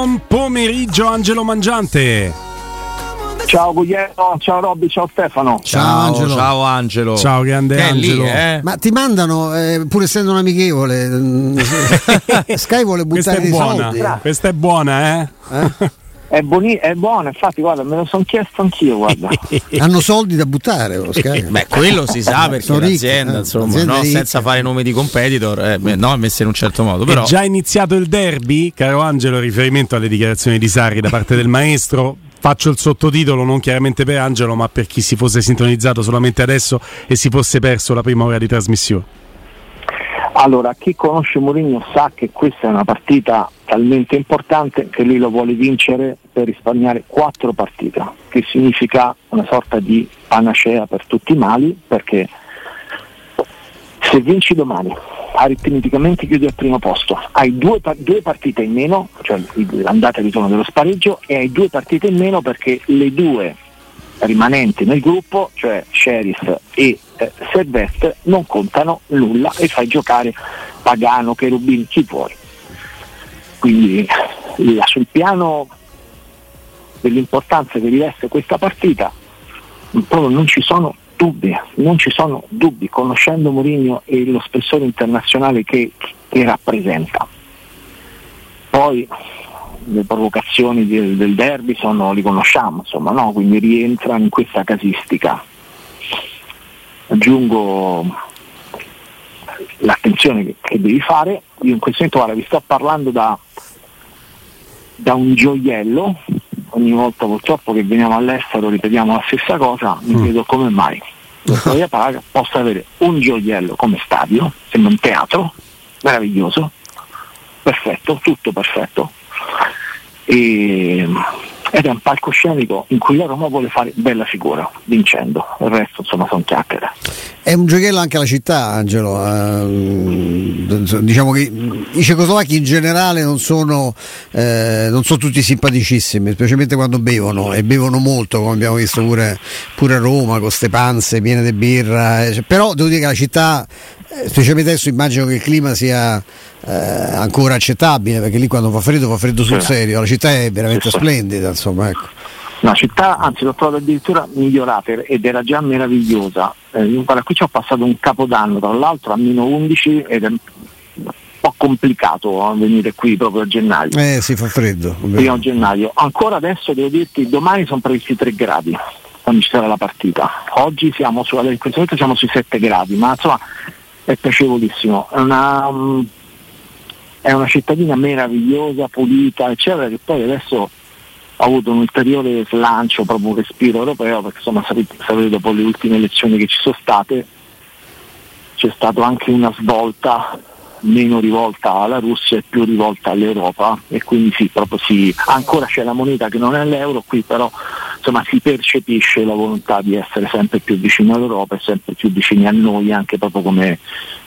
Buon pomeriggio Angelo Mangiante. Ciao Guglielmo, ciao Robby, ciao Stefano. Ciao, Angelo. Ciao Angelo. Ciao grande Che Angelo. lì, eh? Ma ti mandano, eh, pur essendo un amichevole, mm, Sky vuole Questa buttare è dei buona, soldi. questa è buona, eh? È, buoni- è buono, infatti, guarda, me lo sono chiesto anch'io, guarda. Hanno soldi da buttare lo Sky. Beh, quello si sa perché Sono ricchi, l'azienda, eh, insomma, l'azienda no? senza fare nomi di competitor, eh, beh, no, è messa in un certo modo. È Però già iniziato il derby, caro Angelo, riferimento alle dichiarazioni di Sarri da parte del maestro. Faccio il sottotitolo non chiaramente per Angelo, ma per chi si fosse sintonizzato solamente adesso e si fosse perso la prima ora di trasmissione. Allora, chi conosce Mourinho sa che questa è una partita talmente importante che lui lo vuole vincere per risparmiare quattro partite, che significa una sorta di panacea per tutti i mali, perché se vinci domani, aritmeticamente chiudi al primo posto, hai due, due partite in meno, cioè l'andata e il ritorno dello spareggio, e hai due partite in meno perché le due rimanenti nel gruppo, cioè Sheriff e eh, Servette, non contano nulla e fai giocare Pagano, Cherubini, chi vuoi. Quindi la- sul piano dell'importanza che riveste questa partita proprio non ci sono dubbi, non ci sono dubbi, conoscendo Mourinho e lo spessore internazionale che, che rappresenta. Poi le provocazioni del, del derby sono, li conosciamo, insomma, no? quindi rientrano in questa casistica. Aggiungo l'attenzione che, che devi fare, io in questo momento guarda, vi sto parlando da, da un gioiello, ogni volta purtroppo che veniamo all'estero ripetiamo la stessa cosa, mi chiedo come mai. La Storia Praga possa avere un gioiello come stadio, sembra un teatro, meraviglioso, perfetto, tutto perfetto, e, ed è un palcoscenico in cui la Roma vuole fare bella figura, vincendo, il resto insomma sono chiacchiere. È un giochiello anche la città, Angelo. ehm, diciamo che i cecoslovacchi in generale non sono, eh, non sono tutti simpaticissimi, specialmente quando bevono e bevono molto, come abbiamo visto pure, pure a Roma con ste panze piene di birra. eh, però devo dire che la città, eh, specialmente adesso, immagino che il clima sia eh, ancora accettabile perché lì quando fa freddo fa freddo sul serio. La città è veramente splendida, insomma. Ecco. La città, anzi l'ho trovata addirittura migliorata ed era già meravigliosa. Eh, guarda, qui ci ho passato un capodanno, tra l'altro a meno 11 ed è un po' complicato eh, venire qui proprio a gennaio. Eh, si fa freddo. primo gennaio. Ancora adesso devo dirti, domani sono previsti 3 gradi quando ci sarà la partita. Oggi siamo su, in questo momento siamo sui 7 gradi, ma insomma è piacevolissimo. È una, mm, è una cittadina meravigliosa, pulita, eccetera, che poi adesso ha avuto un ulteriore slancio, proprio un respiro europeo, perché insomma sapete, sapete dopo le ultime elezioni che ci sono state c'è stata anche una svolta meno rivolta alla Russia e più rivolta all'Europa e quindi sì, proprio sì, ancora c'è la moneta che non è l'euro qui, però insomma si percepisce la volontà di essere sempre più vicini all'Europa e sempre più vicini a noi anche proprio come,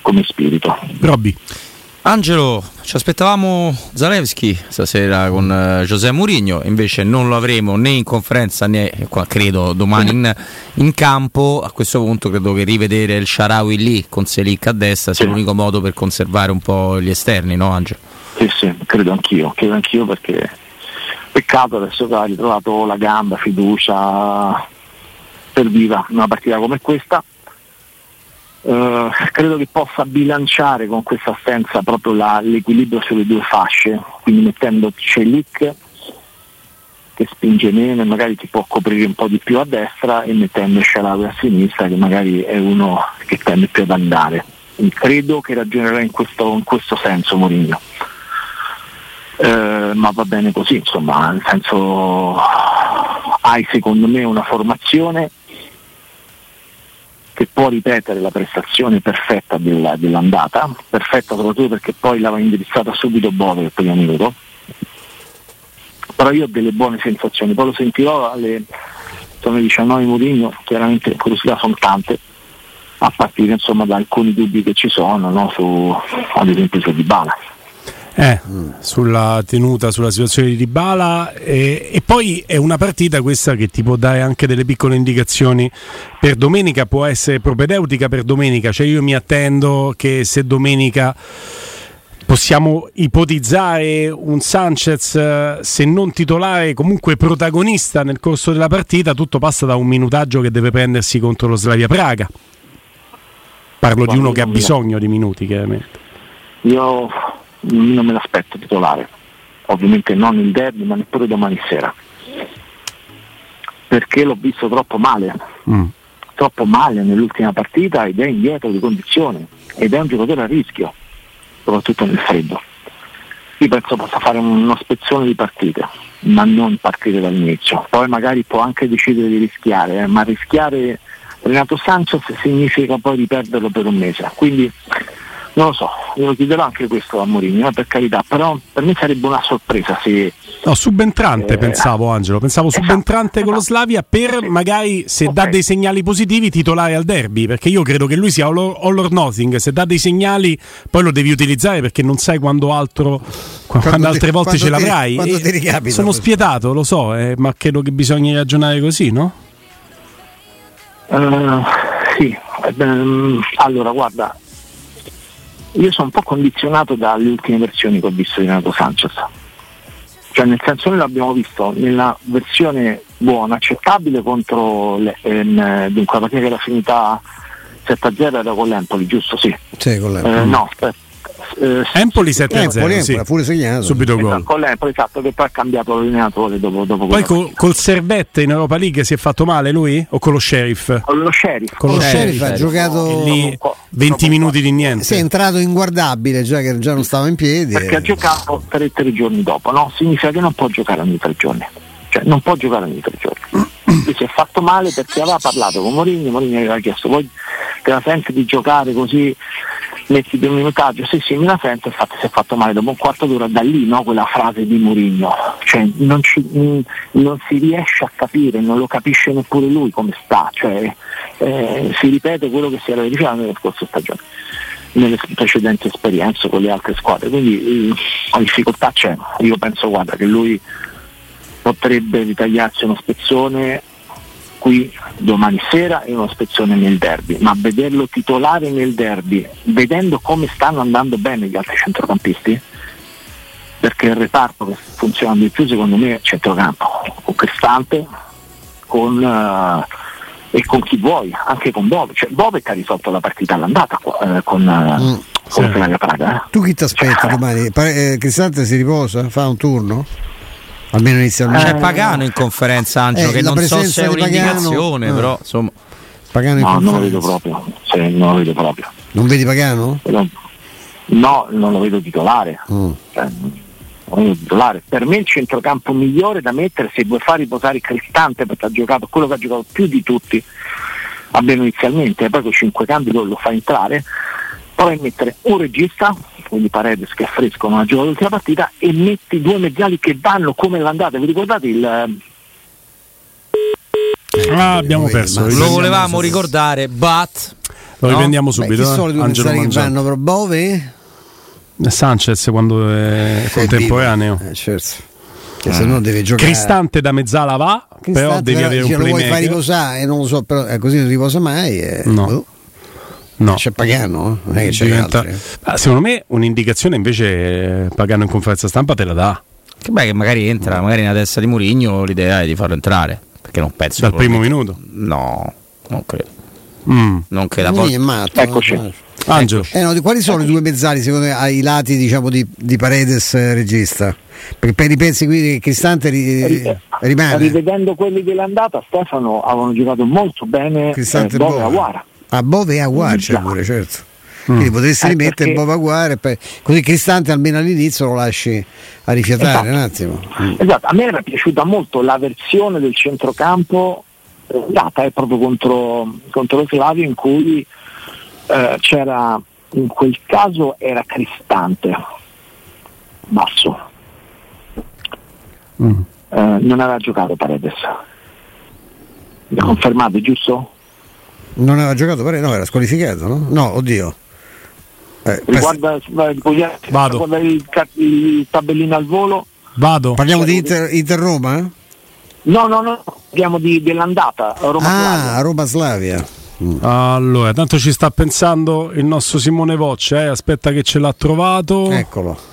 come spirito. Robby. Angelo, ci aspettavamo Zalewski stasera con eh, José Mourinho, invece non lo avremo né in conferenza né qua, credo domani in, in campo. A questo punto credo che rivedere il Sharawi lì con Selic a destra sia Sì. l'unico modo per conservare un po' gli esterni, no Angelo? Sì, sì, credo anch'io, credo anch'io perché peccato adesso che ha ritrovato la gamba, fiducia, serviva in una partita come questa. Eh, credo che possa bilanciare con questa assenza proprio la- l'equilibrio sulle due fasce, quindi mettendo Celic che spinge meno e magari ti può coprire un po' di più a destra e mettendo Sharawi a sinistra che magari è uno che tende più ad andare. Quindi credo che ragionerà in questo, in questo senso Mourinho. Eh, ma va bene così, insomma, nel senso hai secondo me una formazione che può ripetere la prestazione perfetta della- dell'andata, perfetta soprattutto perché poi l'aveva indirizzata subito Bove il primo minuto, però io ho delle buone sensazioni, poi lo sentirò alle sono le 19 Mourinho, chiaramente curiosità sono tante, a partire insomma da alcuni dubbi che ci sono, no, su, ad esempio su Dybala. Eh, sulla tenuta, sulla situazione di Dybala e, e poi è una partita questa che ti può dare anche delle piccole indicazioni. Per domenica, può essere propedeutica per domenica, cioè io mi attendo che se domenica possiamo ipotizzare un Sanchez eh, se non titolare comunque protagonista nel corso della partita tutto passa da un minutaggio che deve prendersi contro lo Slavia Praga. Parlo di uno che ha bisogno di minuti chiaramente. Io non me l'aspetto titolare ovviamente non il derby ma neppure domani sera perché l'ho visto troppo male mm. troppo male nell'ultima partita ed è indietro di condizione ed è un giocatore a rischio soprattutto nel freddo. Io penso possa fare uno spezzone di partite, ma non partire dall'inizio. Poi magari può anche decidere di rischiare, eh, ma rischiare Renato Sanchez significa poi riperderlo per un mese. Quindi non lo so, io chiederò anche questo a Mourinho, eh, per carità, però per me sarebbe una sorpresa se... No, subentrante eh, pensavo Angelo, pensavo esatto, subentrante esatto, con lo esatto. Slavia per sì. magari se okay. dà dei segnali positivi titolare al derby, perché io credo che lui sia all or, all or nothing, se dà dei segnali poi lo devi utilizzare perché non sai quando altro quando, quando altre ti, volte ce l'avrai. Ti, ricapita, sono spietato, lo so, eh, ma credo che bisogna ragionare così, no? Uh, sì, ehm, allora guarda, io sono un po' condizionato dalle ultime versioni che ho visto di Renato Sanchez. Cioè nel senso noi l'abbiamo visto nella versione buona, accettabile contro le, ehm, dunque la partita che era finita 7-0 era con l'Empoli, giusto? Sì. Sì, con l'Empoli. Eh, no, aspetta eh, Empoli 7-0 Empoli, sì. pure segnato. Subito esatto, gol con l'Empoli esatto che poi ha cambiato l'allenatore dopo, dopo poi col, col, Servette in Europa League si è fatto male lui? O con lo Sheriff? con lo Sheriff. Con lo Sheriff, sheriff ha giocato lì 20 minuti di niente. Si è entrato inguardabile già che già non stava in piedi. Perché e... ha giocato 3-3 giorni dopo no? significa che non può giocare ogni tre giorni. Cioè non può giocare ogni tre giorni. Lui si è fatto male perché aveva parlato con Mourinho Mourinho aveva chiesto poi te la senti di giocare così metti di un minutaggio, sì sì me la sento, infatti si è fatto male. Dopo un quarto d'ora, da lì no, quella frase di Murigno, cioè non, ci, non, si riesce a capire, non lo capisce neppure lui come sta, cioè, eh, si ripete quello che si era verificato nelle scorse stagioni, nelle precedenti esperienze con le altre squadre, quindi eh, la difficoltà c'è, io penso guarda che lui potrebbe ritagliarsi uno spezzone qui domani sera è una spezzone nel derby, ma vederlo titolare nel derby, vedendo come stanno andando bene gli altri centrocampisti, perché il reparto che funziona di più secondo me è centrocampo, con Cristante, con, uh, e con chi vuoi, anche con Bove, cioè che ha risolto la partita all'andata uh, con, uh, mm, con sì. Praga. Eh. Tu chi ti aspetti cioè, domani? Eh, Cristante si riposa? Fa un turno? Almeno inizialmente. C'è Pagano in conferenza, Angelo, eh, che non so se è un'indicazione, Pagano, però insomma. Pagano in no, non lo vedo proprio. Sì, non lo vedo proprio. Non vedi Pagano? No, non lo vedo titolare. Mm. Cioè, titolare. Per me il centrocampo migliore da mettere se vuoi far riposare il Cristante perché ha giocato quello che ha giocato più di tutti, almeno inizialmente, e poi con cinque cambi lo fa entrare, poi mettere un regista quindi Paredes che è fresco non ha giocato l'ultima partita e metti due mezzali che vanno come l'andata vi ricordate il ah, abbiamo perso lo volevamo ricordare but lo no? riprendiamo subito Beh, chi sono le due mezzali che vanno per Bove? Sanchez quando è, è contemporaneo eh, certo che se no deve giocare. Cristante da mezzala va, Cristante però devi avere un playmaker. lo vuoi far riposare, non lo so, però eh, così non riposa mai. Eh. No. Oh. No. C'è Pagano? Non è che c'è Diventa... ah, secondo me un'indicazione invece Pagano in conferenza stampa te la dà. Che beh, che magari entra, magari nella testa di Murigno l'idea è di farlo entrare. Perché non penso. Dal primo minuto? No, non credo. Mm. Non credo. Poi... è matto. Eccoci. No? Angelo. Eh no, quali sono i due mezzali secondo te ai lati diciamo, di, di Paredes eh, regista? Perché per i pezzi qui che Cristante ri, rimane. Rivedendo quelli dell'andata, Stefano avevano giocato molto bene Cristante eh, Bove e Aguara a Bove e Aguar c'è pure, certo. Mm. Quindi potresti eh, rimettere perché... Bove Aguar e così Cristante almeno all'inizio lo lasci a rifiatare esatto. un attimo. Mm. Esatto, a me era piaciuta molto la versione del centrocampo eh, data eh, proprio contro, contro lo Slavio in cui eh, c'era in quel caso era Cristante basso mm. eh, non aveva giocato Paredes mi confermate giusto? Non aveva giocato pare no, era squalificato, no? No, oddio. Eh, Riguarda Vado. il, il tabellino al volo. Vado. Parliamo di Inter, Inter Roma? No, no, no, parliamo di, dell'andata Roma ah, Slavia. Roma Slavia. Allora, tanto ci sta pensando il nostro Simone Voccia, eh? aspetta che ce l'ha trovato. Eccolo.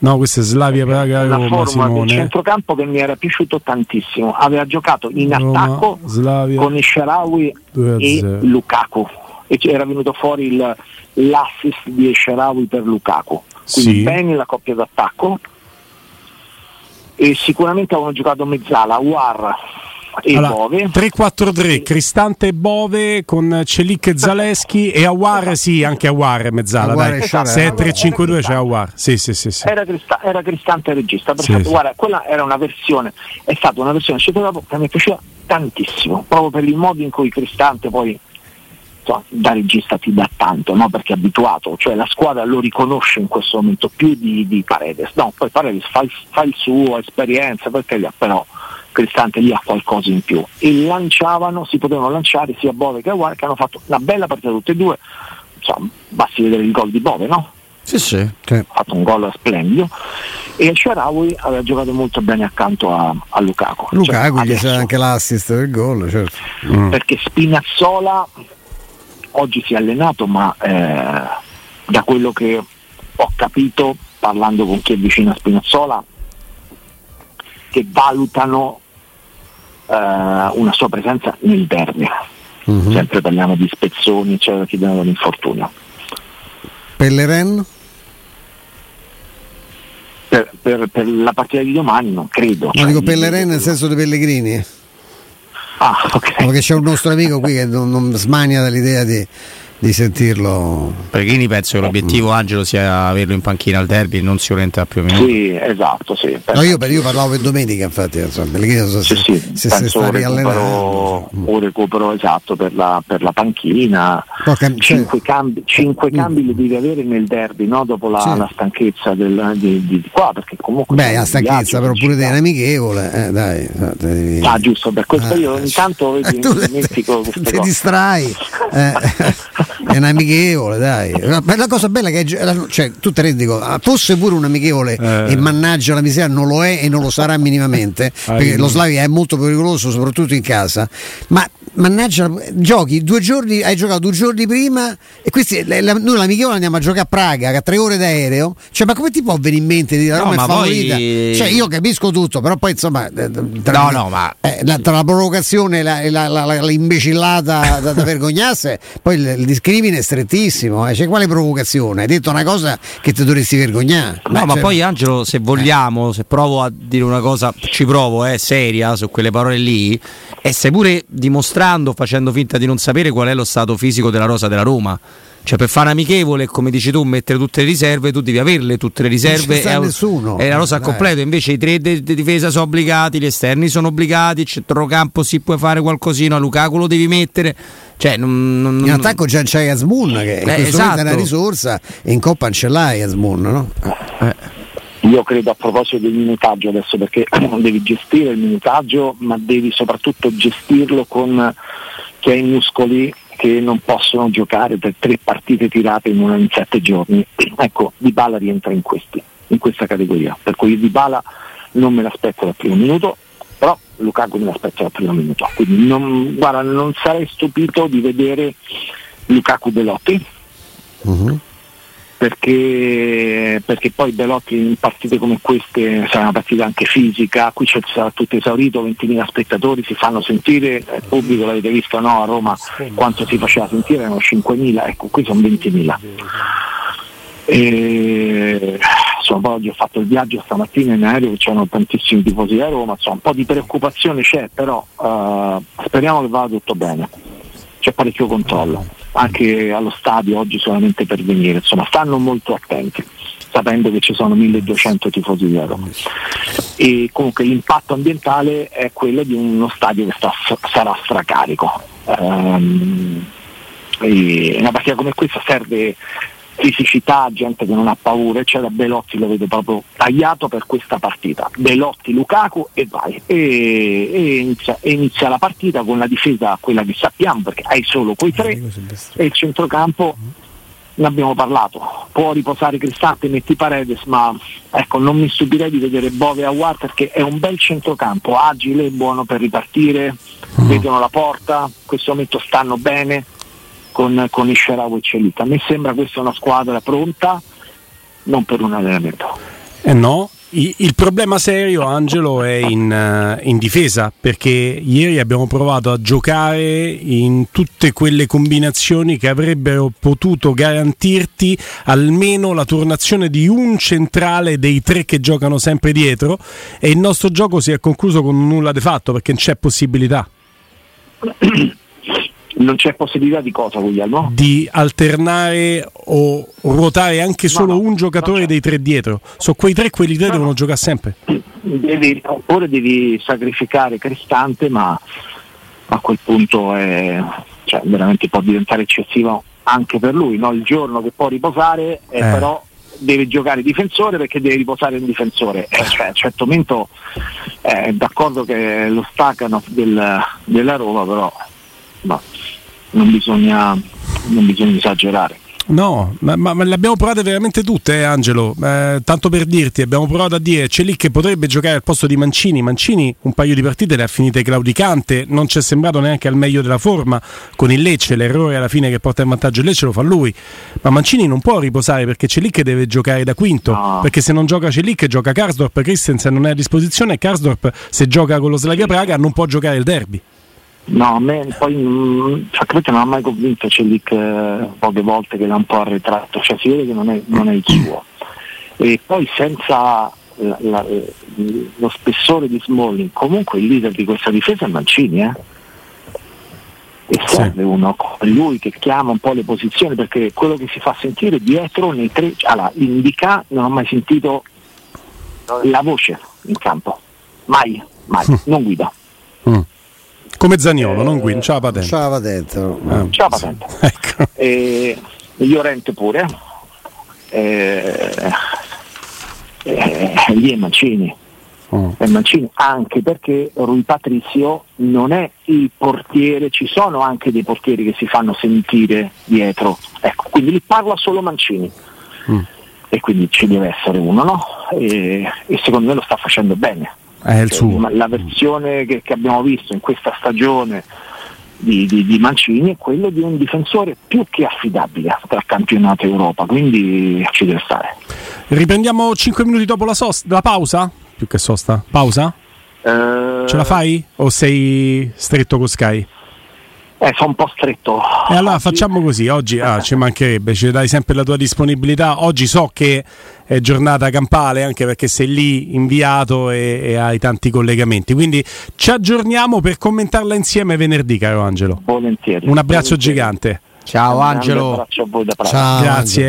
No, questo è Slavia Praga la Roma forma del Simone. centrocampo che mi era piaciuto tantissimo. Aveva giocato in Roma, attacco Slavia, con Esharawi 2 a e 0. Lukaku e era venuto fuori il- l'assist di Esharawi per Lukaku. Quindi Sì. bene la coppia d'attacco e sicuramente avevano giocato mezzala, War e Allora, Bove. 3-4-3, Cristante e Bove con Celic e Zaleschi e Awar, sì, anche Awar è mezzala, Aouar dai. e Sciarra. Se è 3-5-2 c'è Awar. Sì, sì, sì, sì. Era, Crista- era Cristante regista, perfetto. Sì, sì. Guarda, quella era una versione, è stata una versione scelta che mi piaceva tantissimo, proprio per il modo in cui Cristante poi da regista ti dà tanto, no? perché è abituato, cioè la squadra lo riconosce in questo momento più di, di Paredes. No, poi Paredes fa il, fa il suo, esperienza, perché lì, però Cristante lì ha qualcosa in più. E lanciavano, si potevano lanciare sia Bove che Aguar che hanno fatto una bella partita tutte e due. Insomma, basti vedere il gol di Bove, no? Sì, sì. ha fatto un gol splendido e il Sharawi aveva giocato molto bene accanto a, a Lukaku Lukaku Cioè, gli adesso- anche l'assist del gol, certo. Mm. perché Spinazzola oggi si è allenato ma eh, da quello che ho capito parlando con chi è vicino a Spinazzola che valutano eh, una sua presenza nel derby Mhm. sempre parliamo di spezzoni eccetera che danno l'infortunio Pelleren? per, per- per la partita di domani non credo No, Cioè, dico Pelleren nel senso di Pellegrini. ah ok No, perché c'è un nostro amico qui che non, non smania dall'idea di, di sentirlo. Pellegrini penso che l'obiettivo Angelo sia averlo in panchina al derby, non sicuramente a più minuti. Sì, esatto, sì. No, io, io parlavo per domenica, infatti, insomma, so Sì, se, sì, se si penso sta riallenando. recupero, un recupero esatto per la, per la panchina. Cam- cioè- Cinque cambi, cinque cambi li devi avere nel derby no? dopo la, Sì. la stanchezza del, di, di- di qua perché comunque Beh, la stanchezza, però pure te è città. un amichevole, eh, dai. eh, devi- Ah giusto, per questo io ogni tanto eh, vedi, tu mi dimentico queste ti distrai, eh, è un amichevole, dai. Ma la cosa bella è che la- cioè, tu te rendi conto, ah, fosse pure un amichevole Eh. e mannaggia la miseria, non lo è e non lo sarà minimamente, perché lo Slavia è molto pericoloso, soprattutto in casa. Ma mannaggia, giochi due giorni, hai giocato due giorni prima e questi, la- la- noi l'amichevole andiamo a giocare a Praga, che ha tre ore d'aereo. Cioè, ma come ti può venire in mente di dire No, Roma è ma poi- favorita? Cioè, io capisco tutto, però poi insomma. eh, tra- No, no, ma- eh, la- tra la provocazione e la, la- la- la- l'imbecillata da, da vergognarsi, poi il, il discrimine è strettissimo. Eh. Cioè, quale provocazione? Hai detto una cosa che ti dovresti vergognare. No, ma cioè- poi Angelo, se vogliamo, se provo a dire una cosa, ci provo, eh, seria su quelle parole lì, e stai pure dimostrando, facendo finta di non sapere qual è lo stato fisico della rosa della Roma. Cioè, per fare amichevole, come dici tu, mettere tutte le riserve, tu devi averle tutte le riserve. e- nessuno. E la rosa al Dai. completo. Invece i tre di di difesa sono obbligati, gli esterni sono obbligati, il centrocampo si può fare qualcosina, Lukaku lo devi mettere. Cioè, non, non- in attacco già c'hai Asmun che Eh, momento è una esatto. risorsa e in coppa non ce l'hai Asmun, no? Io credo a proposito del minutaggio adesso perché devi gestire il minutaggio ma devi soprattutto gestirlo con chi ha i muscoli che non possono giocare per tre partite tirate in, una, in sette giorni. Ecco, Dybala rientra in, questi, in questa categoria, per cui io Dybala non me l'aspetto dal primo minuto, però Lukaku me l'aspetto dal primo minuto. Quindi non, guarda, non sarei stupito di vedere Lukaku Belotti Mhm. Perché, perché poi Belotti in partite come queste sarà una partita anche fisica, qui c'è sarà tutto esaurito, 20.000 spettatori si fanno sentire, il pubblico l'avete visto no, a Roma quanto si faceva sentire, erano 5.000, ecco qui sono 20.000. E, insomma, poi oggi ho fatto il viaggio stamattina in aereo, c'erano tantissimi tifosi a Roma, insomma, un po' di preoccupazione c'è, però eh, speriamo che vada tutto bene. C'è parecchio controllo, anche allo stadio oggi solamente per venire, insomma, stanno molto attenti, sapendo che ci sono 1200 tifosi di Roma. E comunque l'impatto ambientale è quello di uno stadio che sta- sarà stracarico. E una partita come questa serve fisicità, gente che non ha paura, eccetera. Belotti lo vedo proprio tagliato per questa partita. Belotti, Lukaku e vai. E, e inizia, e inizia la partita con la difesa, quella che sappiamo, perché hai solo quei tre e il centrocampo ne abbiamo parlato. Può riposare Cristante, metti Paredes, ma ecco, non mi stupirei di vedere Bove a War perché è un bel centrocampo, agile, buono per ripartire, vedono la porta, in questo momento stanno bene, con, con Isharawa e Celic. A me sembra questa una squadra pronta, non per un allenamento. Eh no, il problema serio, Angelo, è in, uh, in, difesa perché ieri abbiamo provato a giocare in tutte quelle combinazioni che avrebbero potuto garantirti almeno la turnazione di un centrale dei tre che giocano sempre dietro e il nostro gioco si è concluso con nulla di fatto perché non c'è possibilità. non c'è possibilità di cosa, Guglielmo? Di alternare o ruotare anche solo no, no, un giocatore dei tre dietro. Sono quei tre, quelli tre no, devono giocare sempre. Devi, oppure devi sacrificare Cristante, ma a quel punto è, cioè, veramente può diventare eccessivo anche per lui. Il giorno che può riposare, eh, eh. però deve giocare difensore perché deve riposare un difensore. Eh, cioè, a un certo momento è eh, d'accordo che lo staccano del, della Roma, però no, non, bisogna, non bisogna esagerare. No, ma, ma, ma, le abbiamo provate veramente tutte, eh, Angelo. Eh, tanto per dirti, abbiamo provato a dire c'è lì che potrebbe giocare al posto di Mancini. Mancini un paio di partite le ha finite claudicante, non ci è sembrato neanche al meglio della forma. Con il Lecce, l'errore alla fine che porta in vantaggio il Lecce lo fa lui. Ma Mancini non può riposare perché c'è lì che deve giocare da quinto. No. Perché se non gioca c'è lì che gioca Karsdorp, Christensen non è a disposizione Karsdorp se gioca con lo Slavia Praga non può giocare il derby. No, a me poi mm, francamente non ha mai convinto Celic eh, poche volte che l'ha un po' arretrato, cioè si vede che non è, non è il suo. E poi senza la, la, lo spessore di Smalling, comunque il leader di questa difesa è Mancini, eh? E serve sì. uno come lui che chiama un po' le posizioni perché quello che si fa sentire dietro nei tre. Allora, indica non ho mai sentito la voce in campo. Mai, mai, non guida. Mm. Come Zagnolo, eh, non Guin, c'ha la patente. C'ha la patente. No? Eh, c'ha la patente. Ecco. E Llorente pure. E, e, lì è Mancini. Oh. È Mancini anche perché Rui Patrizio non è il portiere, ci sono anche dei portieri che si fanno sentire dietro. Ecco, quindi lì parla solo Mancini. Mm. E quindi ci deve essere uno, no? E, e secondo me lo sta facendo bene è il suo. La versione che, che abbiamo visto in questa stagione di, di, di, Mancini è quello di un difensore più che affidabile tra campionato e Europa, quindi ci deve stare. Riprendiamo 5 minuti dopo la, sosta, la pausa? Più che sosta, pausa? Eh... Ce la fai? O sei stretto con Sky? Eh, sono un po' stretto. E allora facciamo così, oggi ah, ci mancherebbe, ci dai sempre la tua disponibilità. Oggi so che è giornata campale anche perché sei lì inviato e, e hai tanti collegamenti. Quindi ci aggiorniamo per commentarla insieme venerdì, caro Angelo. Volentieri. Un abbraccio Volentieri. gigante. Ciao Angelo. Un abbraccio a voi da Praga. Ciao, Grazie. Angelo.